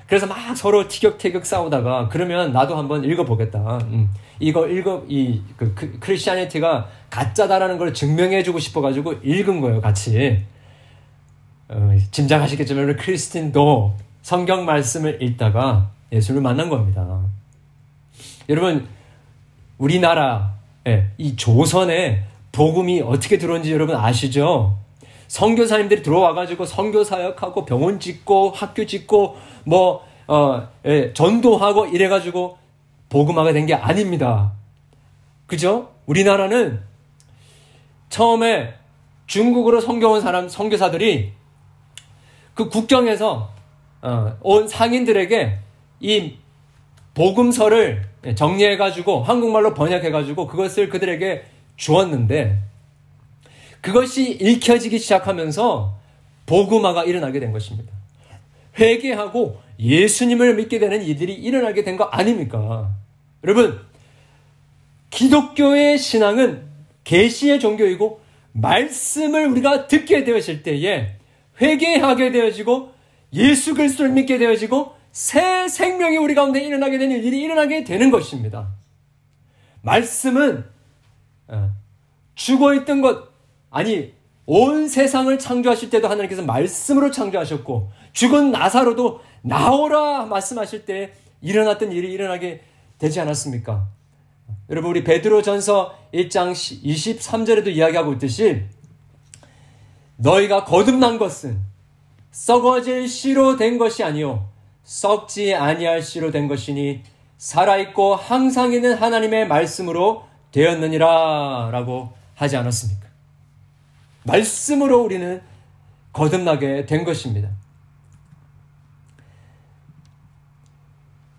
그래서 막 서로 티격태격 싸우다가 그러면 나도 한번 읽어보겠다. 음, 이거 읽어 이그 크리스찬니티가 가짜다라는 걸 증명해주고 싶어가지고 읽은 거예요, 같이. 어, 짐작하시겠지만 크리스틴도 성경 말씀을 읽다가 예수를 만난 겁니다. 여러분, 우리나라, 예, 이 조선에 복음이 어떻게 들어온지 여러분 아시죠? 선교사님들이 들어와가지고 선교 사역하고 병원 짓고 학교 짓고 뭐, 어, 예, 전도하고 이래가지고 복음화가 된 게 아닙니다. 그죠? 우리나라는 처음에 중국으로 성경온 사람, 선교사들이 그 국경에서 어, 온 상인들에게 이 복음서를 정리해가지고 한국말로 번역해가지고 그것을 그들에게 주었는데 그것이 읽혀지기 시작하면서 복음화가 일어나게 된 것입니다. 회개하고 예수님을 믿게 되는 이들이 일어나게 된 거 아닙니까? 여러분, 기독교의 신앙은 계시의 종교이고 말씀을 우리가 듣게 되었을 때에 회개하게 되어지고 예수 그리스도를 믿게 되어지고 새 생명이 우리 가운데 일어나게 되는 일이 일어나게 되는 것입니다. 말씀은 어, 죽어 있던 것 아니 온 세상을 창조하실 때도 하나님께서 말씀으로 창조하셨고 죽은 나사로도 나오라 말씀하실 때 일어났던 일이 일어나게 되지 않았습니까? 여러분 우리 베드로전서 1장 23절에도 이야기하고 있듯이 너희가 거듭난 것은 썩어질 씨로 된 것이 아니요 썩지 아니할 씨로 된 것이니 살아있고 항상 있는 하나님의 말씀으로 되었느니라 라고 하지 않았습니까? 말씀으로 우리는 거듭나게 된 것입니다.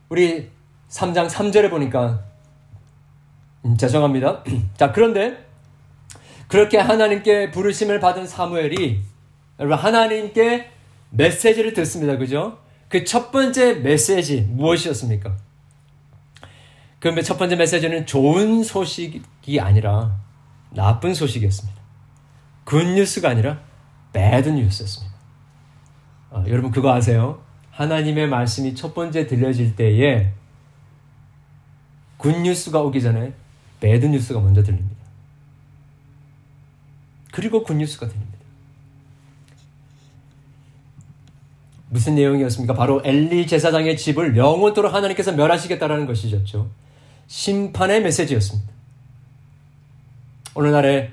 우리 3장 3절에 보니까 음, 죄송합니다. 자, 그런데 그렇게 하나님께 부르심을 받은 사무엘이 여러분 하나님께 메시지를 듣습니다. 그죠? 그 첫 번째 메시지 무엇이었습니까? 그첫 번째 메시지는 좋은 소식이 아니라 나쁜 소식이었습니다. 굿뉴스가 아니라 배드 뉴스였습니다. 어, 여러분 그거 아세요? 하나님의 말씀이 첫 번째 들려질 때에 굿뉴스가 오기 전에 배드 뉴스가 먼저 들립니다. 그리고 굿뉴스가 들립니다. 무슨 내용이었습니까? 바로 엘리 제사장의 집을 영원토록 하나님께서 멸하시겠다라는 것이었죠. 심판의 메시지였습니다. 오늘날에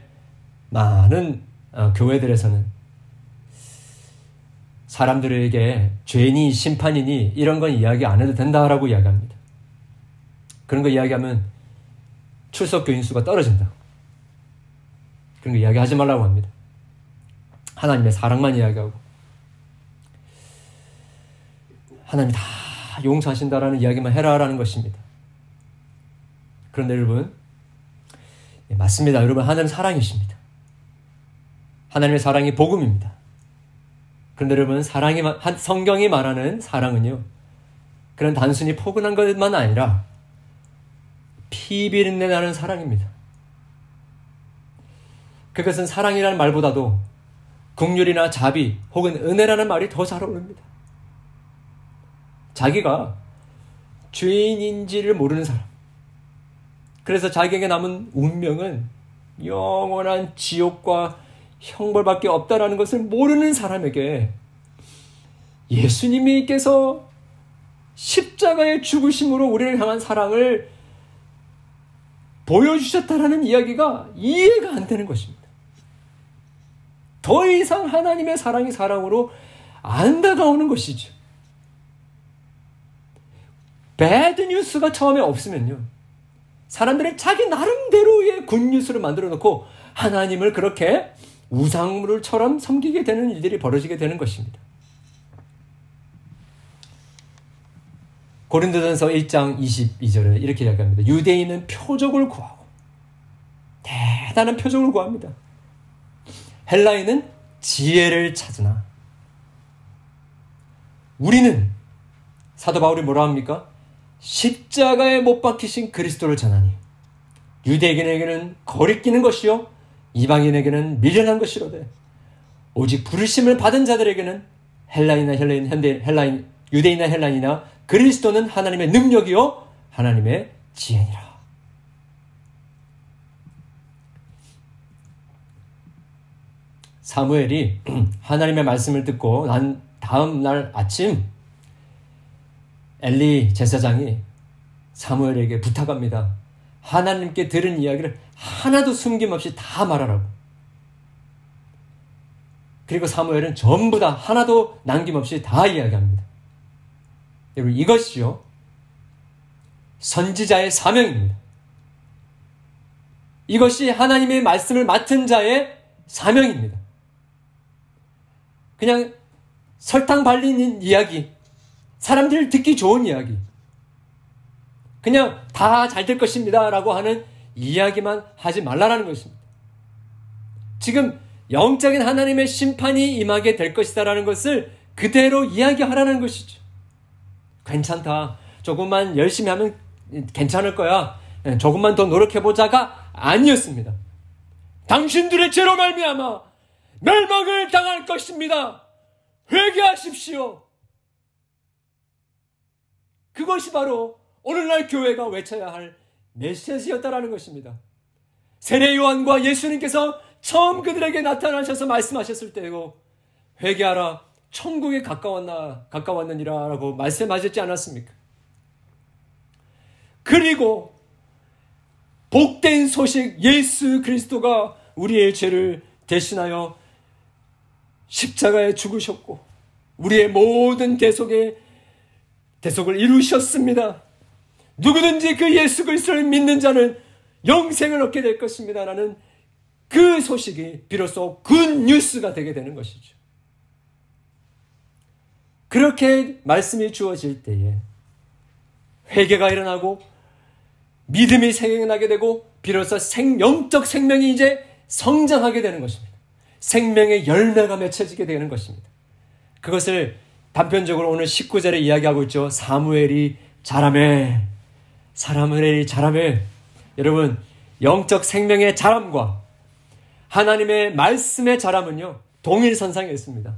많은 어, 교회들에서는 사람들에게 죄니 심판이니 이런 건 이야기 안 해도 된다라고 이야기합니다. 그런 거 이야기하면 출석 교인 수가 떨어진다. 그런 거 이야기하지 말라고 합니다. 하나님의 사랑만 이야기하고 하나님이 다 용서하신다라는 이야기만 해라라는 것입니다. 그런데 여러분 예, 맞습니다. 여러분 하나님 사랑이십니다. 하나님의 사랑이 복음입니다. 그런데 여러분 사랑이 성경이 말하는 사랑은요. 그런 단순히 포근한 것만 아니라 피비린내 나는 사랑입니다. 그것은 사랑이라는 말보다도 국률이나 자비 혹은 은혜라는 말이 더 잘 어울립니다. 자기가 죄인인지를 모르는 사람. 그래서 자기에게 남은 운명은 영원한 지옥과 형벌밖에 없다라는 것을 모르는 사람에게 예수님께서 십자가의 죽으심으로 우리를 향한 사랑을 보여주셨다라는 이야기가 이해가 안 되는 것입니다. 더 이상 하나님의 사랑이 사랑으로 안 다가오는 것이죠. 배드 뉴스가 처음에 없으면요. 사람들은 자기 나름대로의 굿뉴스를 만들어 놓고 하나님을 그렇게 우상물처럼 섬기게 되는 일들이 벌어지게 되는 것입니다. 고린도전서 1장 22절에 이렇게 이야기합니다. 유대인은 표적을 구하고 대단한 표적을 구합니다. 헬라인은 지혜를 찾으나 우리는 사도 바울이 뭐라 합니까? 십자가에 못 박히신 그리스도를 전하니 유대인에게는 거리끼는 것이요 이방인에게는 미련한 것이로되 오직 부르심을 받은 자들에게는 헬라인이나 헬라인 현대 헬라인 유대인이나 헬라인이나 그리스도는 하나님의 능력이요 하나님의 지혜니라. 사무엘이 하나님의 말씀을 듣고 난 다음 날 아침 엘리 제사장이 사무엘에게 부탁합니다. 하나님께 들은 이야기를 하나도 숨김없이 다 말하라고. 그리고 사무엘은 전부 다 하나도 남김없이 다 이야기합니다. 여러분 이것이요 선지자의 사명입니다. 이것이 하나님의 말씀을 맡은 자의 사명입니다. 그냥 설탕 발린 이야기, 사람들 듣기 좋은 이야기, 그냥 다 잘 될 것입니다. 라고 하는 이야기만 하지 말라라는 것입니다. 지금 영적인 하나님의 심판이 임하게 될 것이다라는 것을 그대로 이야기하라는 것이죠. 괜찮다. 조금만 열심히 하면 괜찮을 거야. 조금만 더 노력해보자가 아니었습니다. 당신들의 죄로 말미암아 멸망을 당할 것입니다. 회개하십시오. 그것이 바로 오늘날 교회가 외쳐야 할 메시지였다라는 것입니다. 세례 요한과 예수님께서 처음 그들에게 나타나셔서 말씀하셨을 때고 회개하라 천국에 가까웠나 가까웠느니라라고 말씀하셨지 않았습니까? 그리고 복된 소식 예수 그리스도가 우리의 죄를 대신하여 십자가에 죽으셨고 우리의 모든 대속의 대속을 이루셨습니다. 누구든지 그 예수 그리스도를 믿는 자는 영생을 얻게 될 것입니다라는 그 소식이 비로소 good 뉴스가 되게 되는 것이죠. 그렇게 말씀이 주어질 때에 회개가 일어나고 믿음이 생겨나게 되고 비로소 생, 영적 생명이 이제 성장하게 되는 것입니다. 생명의 열매가 맺혀지게 되는 것입니다. 그것을 단편적으로 오늘 19절에 이야기하고 있죠. 사무엘이 자라매. 사무엘이 자라매. 여러분, 영적 생명의 자람과 하나님의 말씀의 자람은요, 동일선상에 있습니다.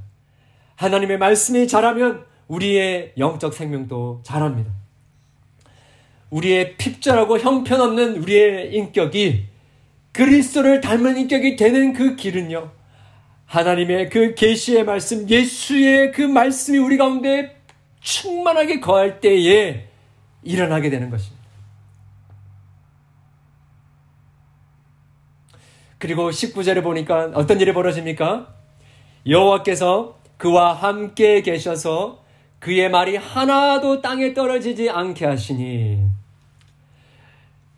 하나님의 말씀이 자라면 우리의 영적 생명도 자랍니다. 우리의 핍절하고 형편없는 우리의 인격이 그리스도를 닮은 인격이 되는 그 길은요. 하나님의 그 계시의 말씀, 예수의 그 말씀이 우리 가운데 충만하게 거할 때에 일어나게 되는 것입니다. 그리고 19절에 보니까 어떤 일이 벌어집니까? 여호와께서 그와 함께 계셔서 그의 말이 하나도 땅에 떨어지지 않게 하시니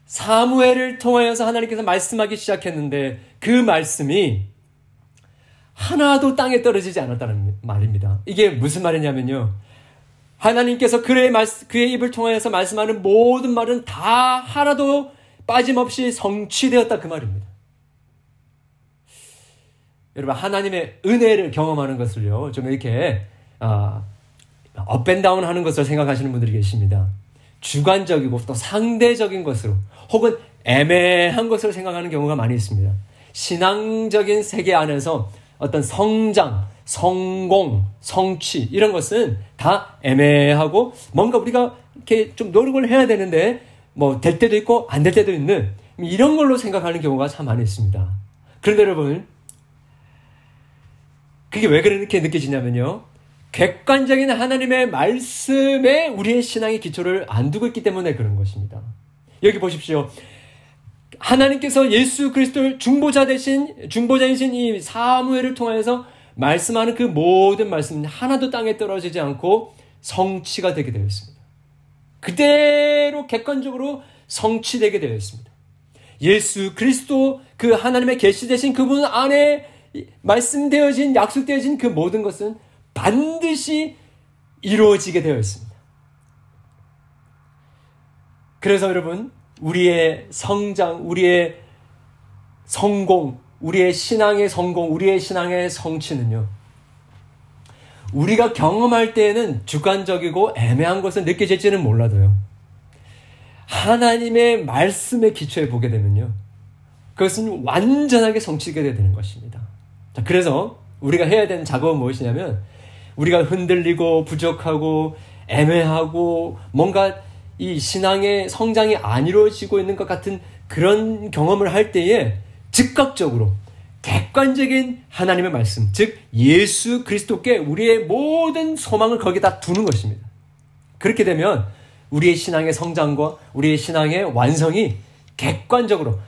사무엘을 통하여서 하나님께서 말씀하기 시작했는데 그 말씀이 하나도 땅에 떨어지지 않았다는 말입니다. 이게 무슨 말이냐면요. 하나님께서 그의 말, 그의 입을 통하여서 말씀하는 모든 말은 다 하나도 빠짐없이 성취되었다 그 말입니다. 여러분 하나님의 은혜를 경험하는 것을요 좀 이렇게 아, 업앤다운 하는 것을 생각하시는 분들이 계십니다. 주관적이고 또 상대적인 것으로 혹은 애매한 것으로 생각하는 경우가 많이 있습니다. 신앙적인 세계 안에서 어떤 성장, 성공, 성취 이런 것은 다 애매하고 뭔가 우리가 이렇게 좀 노력을 해야 되는데 뭐 될 때도 있고 안 될 때도 있는 이런 걸로 생각하는 경우가 참 많이 있습니다. 그런데 여러분 그게 왜 그렇게 느껴지냐면요. 객관적인 하나님의 말씀에 우리의 신앙의 기초를 안 두고 있기 때문에 그런 것입니다. 여기 보십시오. 하나님께서 예수 그리스도를 중보자 대신 중보자이신 이 사무엘을 통해서 말씀하는 그 모든 말씀 하나도 땅에 떨어지지 않고 성취가 되게 되어 있습니다. 그대로 객관적으로 성취되게 되어 있습니다. 예수 그리스도 그 하나님의 계시 되신 그분 안에 말씀되어진 약속되어진 그 모든 것은 반드시 이루어지게 되어 있습니다. 그래서 여러분, 우리의 성장, 우리의 성공, 우리의 신앙의 성공, 우리의 신앙의 성취는요. 우리가 경험할 때에는 주관적이고 애매한 것을 느껴질지는 몰라도요. 하나님의 말씀에 기초해 보게 되면요. 그것은 완전하게 성취되게 되는 것입니다. 자, 그래서 우리가 해야 되는 작업은 무엇이냐면 우리가 흔들리고 부족하고 애매하고 뭔가 이 신앙의 성장이 안 이루어지고 있는 것 같은 그런 경험을 할 때에 즉각적으로 객관적인 하나님의 말씀, 즉 예수 그리스도께 우리의 모든 소망을 거기다 두는 것입니다. 그렇게 되면 우리의 신앙의 성장과 우리의 신앙의 완성이 객관적으로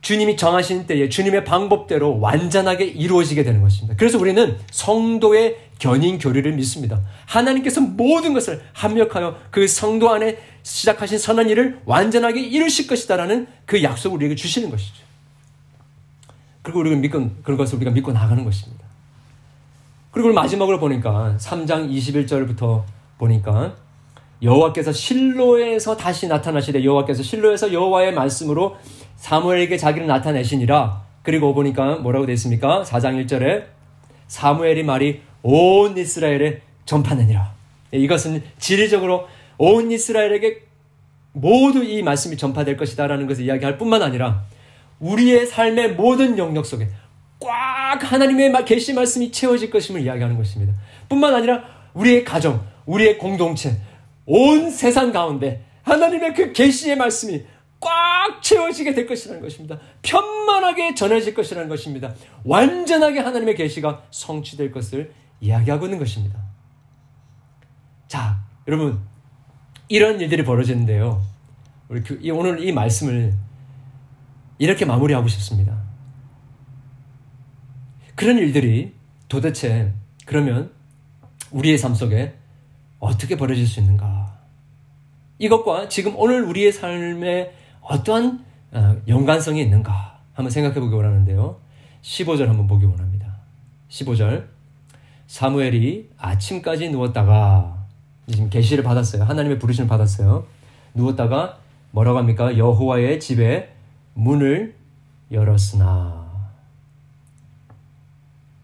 주님이 정하신 때에 주님의 방법대로 완전하게 이루어지게 되는 것입니다. 그래서 우리는 성도의 견인 교리를 믿습니다. 하나님께서 모든 것을 합력하여 그 성도 안에 시작하신 선한 일을 완전하게 이루실 것이다라는 그 약속을 우리에게 주시는 것이죠. 그리고 우리가 믿고 그런 것을 우리가 믿고 나가는 것입니다. 그리고 마지막으로 보니까 3장 21절부터 보니까 여호와께서 실로에서 다시 나타나시되 여호와께서 실로에서 여호와의 말씀으로 사무엘에게 자기를 나타내시니라. 그리고 보니까 뭐라고 되어 있습니까? 4장 1절에 사무엘이 말이 온 이스라엘에 전파되니라. 이것은 지리적으로 온 이스라엘에게 모두 이 말씀이 전파될 것이다라는 것을 이야기할 뿐만 아니라 우리의 삶의 모든 영역 속에 꽉 하나님의 계시 말씀이 채워질 것임을 이야기하는 것입니다. 뿐만 아니라 우리의 가정, 우리의 공동체, 온 세상 가운데 하나님의 그 계시의 말씀이 꽉 채워지게 될 것이라는 것입니다. 편만하게 전해질 것이라는 것입니다. 완전하게 하나님의 계시가 성취될 것을 이야기하고 있는 것입니다. 자, 여러분 이런 일들이 벌어지는데요. 우리 그, 오늘 이 말씀을 이렇게 마무리하고 싶습니다. 그런 일들이 도대체 그러면 우리의 삶 속에 어떻게 벌어질 수 있는가? 이것과 지금 오늘 우리의 삶에 어떠한 어, 연관성이 있는가 한번 생각해 보기 원하는데요. 15절 한번 보기 원합니다. 15절 사무엘이 아침까지 누웠다가 지금 계시를 받았어요. 하나님의 부르심을 받았어요. 누웠다가 뭐라고 합니까? 여호와의 집에 문을 열었으나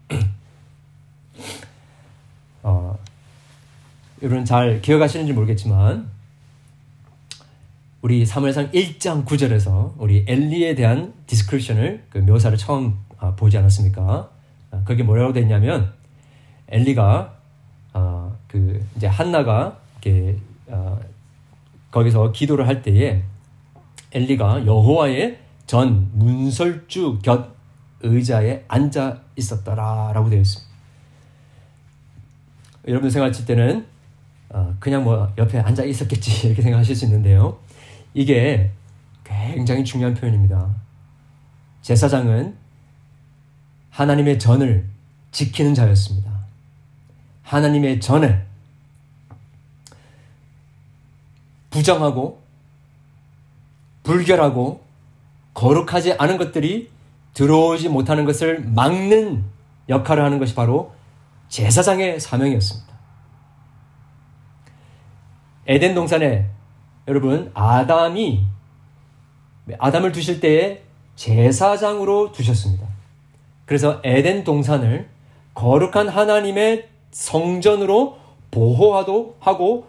어, 여러분 잘 기억하시는지 모르겠지만 우리 사무엘상 1장 9절에서 우리 엘리에 대한 디스크리션을 그 묘사를 처음 아, 보지 않았습니까? 아, 그게 뭐라고 됐냐면 엘리가 어, 그 이제 한나가 이렇게 어, 거기서 기도를 할 때에 엘리가 여호와의 전 문설주 곁 의자에 앉아 있었더라라고 되어 있습니다. 여러분 생각하실 때는 어, 그냥 뭐 옆에 앉아 있었겠지 이렇게 생각하실 수 있는데요. 이게 굉장히 중요한 표현입니다. 제사장은 하나님의 전을 지키는 자였습니다. 하나님의 전을 부정하고 불결하고 거룩하지 않은 것들이 들어오지 못하는 것을 막는 역할을 하는 것이 바로 제사장의 사명이었습니다. 에덴 동산에 여러분 아담이 아담을 두실 때에 제사장으로 두셨습니다. 그래서 에덴 동산을 거룩한 하나님의 성전으로 보호하도 하고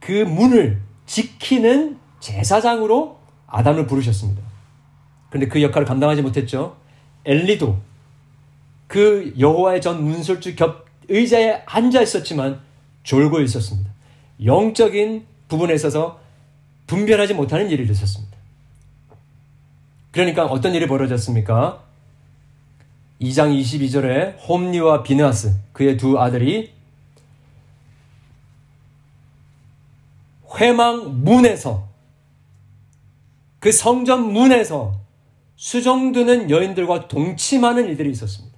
그 문을 지키는 제사장으로 아담을 부르셨습니다. 그런데 그 역할을 감당하지 못했죠. 엘리도 그 여호와의 전 문설주 겹 의자에 앉아 있었지만 졸고 있었습니다. 영적인 부분에 있어서 분별하지 못하는 일이 있었습니다. 그러니까 어떤 일이 벌어졌습니까? 2장 22절에 홈리와 비느하스 그의 두 아들이 회망 문에서 그 성전 문에서 수정드는 여인들과 동침하는 일들이 있었습니다.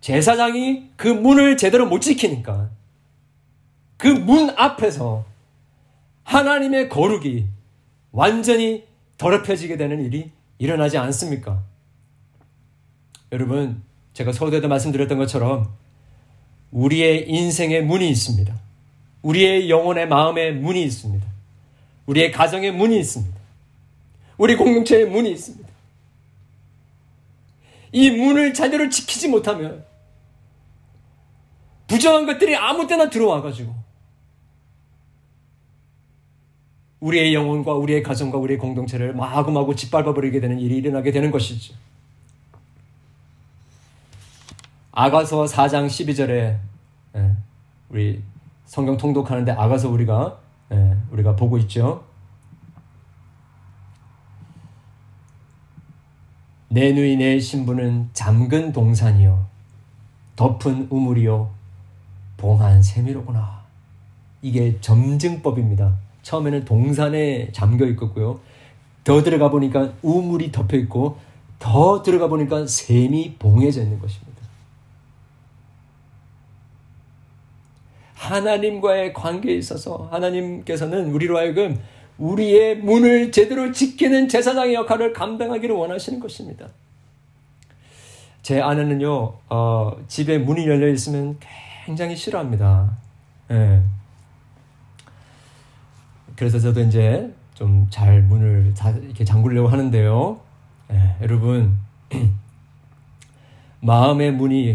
제사장이 그 문을 제대로 못 지키니까 그 문 앞에서 하나님의 거룩이 완전히 더럽혀지게 되는 일이 일어나지 않습니까? 여러분, 제가 서두에도 말씀드렸던 것처럼 우리의 인생의 문이 있습니다. 우리의 영혼의 마음의 문이 있습니다. 우리의 가정의 문이 있습니다. 우리 공동체의 문이 있습니다. 이 문을 제대로 지키지 못하면 부정한 것들이 아무 때나 들어와가지고 우리의 영혼과 우리의 가정과 우리의 공동체를 마구마구 짓밟아버리게 되는 일이 일어나게 되는 것이죠. 아가서 4장 12절에 예, 우리 성경 통독하는데 아가서 우리가 예, 우리가 보고 있죠. 내 누이 내 신부는 잠근 동산이요 덮은 우물이요 봉한 세미로구나. 이게 점증법입니다. 처음에는 동산에 잠겨 있었고요. 더 들어가 보니까 우물이 덮여 있고 더 들어가 보니까 샘이 봉해져 있는 것입니다. 하나님과의 관계에 있어서 하나님께서는 우리로 하여금 우리의 문을 제대로 지키는 제사장의 역할을 감당하기를 원하시는 것입니다. 제 아내는요, 어, 집에 문이 열려 있으면 굉장히 싫어합니다. 예. 그래서 저도 이제 좀 잘 문을 이렇게 잠그려고 하는데요. 예, 여러분, 마음의 문이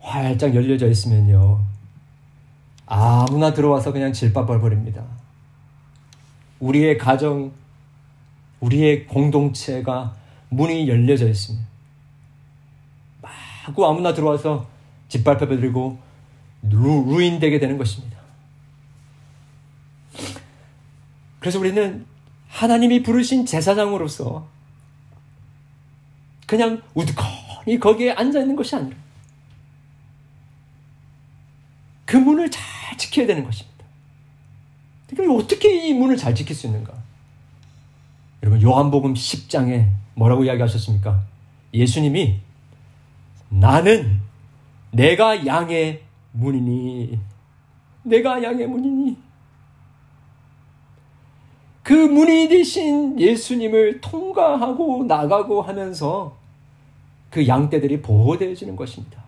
활짝 열려져 있으면요. 아무나 들어와서 그냥 질밥을 버립니다. 우리의 가정, 우리의 공동체가 문이 열려져 있으면 마구 아무나 들어와서 짓밟혀버리고 루, 인되게 되는 것입니다. 그래서 우리는 하나님이 부르신 제사장으로서 그냥 우두커니 거기에 앉아 있는 것이 아니라 그 문을 잘 지켜야 되는 것입니다. 그러니까 어떻게 이 문을 잘 지킬 수 있는가? 여러분 요한복음 10장에 뭐라고 이야기하셨습니까? 예수님이 나는 내가 양의 문이니 내가 양의 문이니 그 문이 되신 예수님을 통과하고 나가고 하면서 그 양떼들이 보호되어지는 것입니다.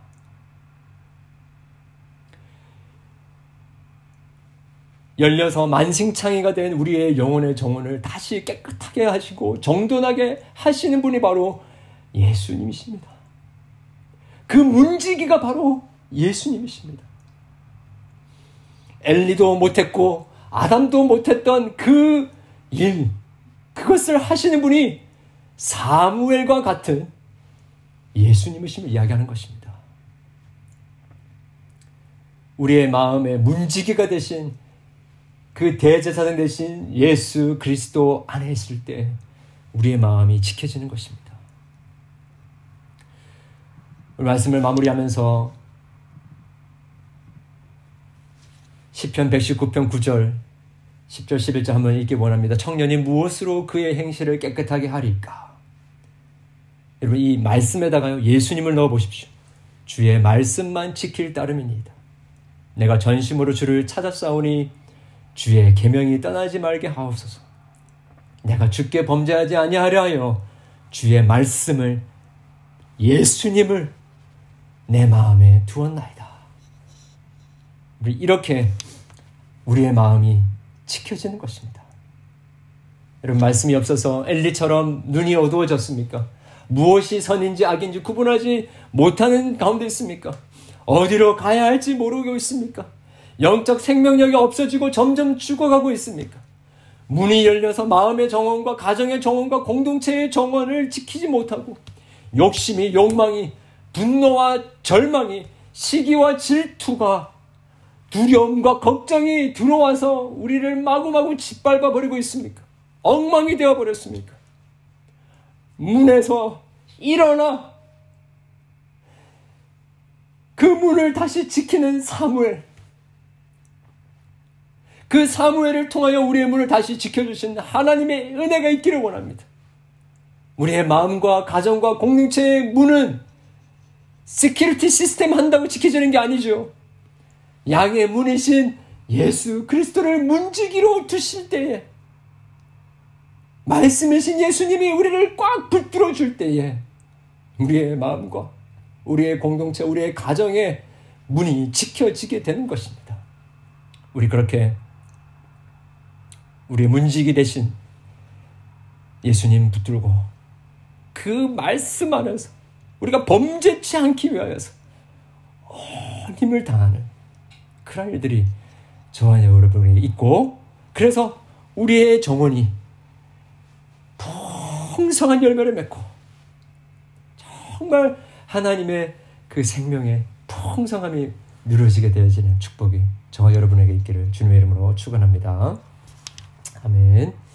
열려서 만신창이가 된 우리의 영혼의 정원을 다시 깨끗하게 하시고 정돈하게 하시는 분이 바로 예수님이십니다. 그 문지기가 바로 예수님이십니다. 엘리도 못했고 아담도 못했던 그 일, 그것을 하시는 분이 사무엘과 같은 예수님이심을 이야기하는 것입니다. 우리의 마음에 문지기가 되신 그 대제사장 대신 예수 그리스도 안에 있을 때 우리의 마음이 지켜지는 것입니다. 말씀을 마무리하면서 10편 119편 9절 10절 11절 한번 읽기 원합니다. 청년이 무엇으로 그의 행실을 깨끗하게 하리까? 여러분 이 말씀에다가요 예수님을 넣어 보십시오. 주의 말씀만 지킬 따름이니이다. 내가 전심으로 주를 찾았사오니 주의 계명이 떠나지 말게 하옵소서. 내가 주께 범죄하지 아니하려 하여 주의 말씀을 예수님을 내 마음에 두었나이다. 우리 이렇게 우리의 마음이 지켜지는 것입니다. 여러분 말씀이 없어서 엘리처럼 눈이 어두워졌습니까? 무엇이 선인지 악인지 구분하지 못하는 가운데 있습니까? 어디로 가야 할지 모르고 있습니까? 영적 생명력이 없어지고 점점 죽어가고 있습니까? 문이 열려서 마음의 정원과 가정의 정원과 공동체의 정원을 지키지 못하고 욕심이 욕망이 분노와 절망이 시기와 질투가 두려움과 걱정이 들어와서 우리를 마구마구 짓밟아 버리고 있습니까? 엉망이 되어 버렸습니까? 문에서 일어나 그 문을 다시 지키는 사무엘 그 사무엘을 통하여 우리의 문을 다시 지켜주신 하나님의 은혜가 있기를 원합니다. 우리의 마음과 가정과 공동체의 문은 security 시스템 한다고 지켜지는 게 아니죠. 양의 문이신 예수 그리스도를 문지기로 두실 때에 말씀이신 예수님이 우리를 꽉 붙들어 줄 때에 우리의 마음과 우리의 공동체, 우리의 가정의 문이 지켜지게 되는 것입니다. 우리 그렇게 우리 문지기 대신 예수님 붙들고 그 말씀 안에서 우리가 범죄치 않기 위하여서 힘을 당하는 그런 일들이 저와 여러분에게 있고 그래서 우리의 정원이 풍성한 열매를 맺고 정말 하나님의 그 생명의 풍성함이 누려지게 되어지는 축복이 저와 여러분에게 있기를 주님의 이름으로 축원합니다. 아멘.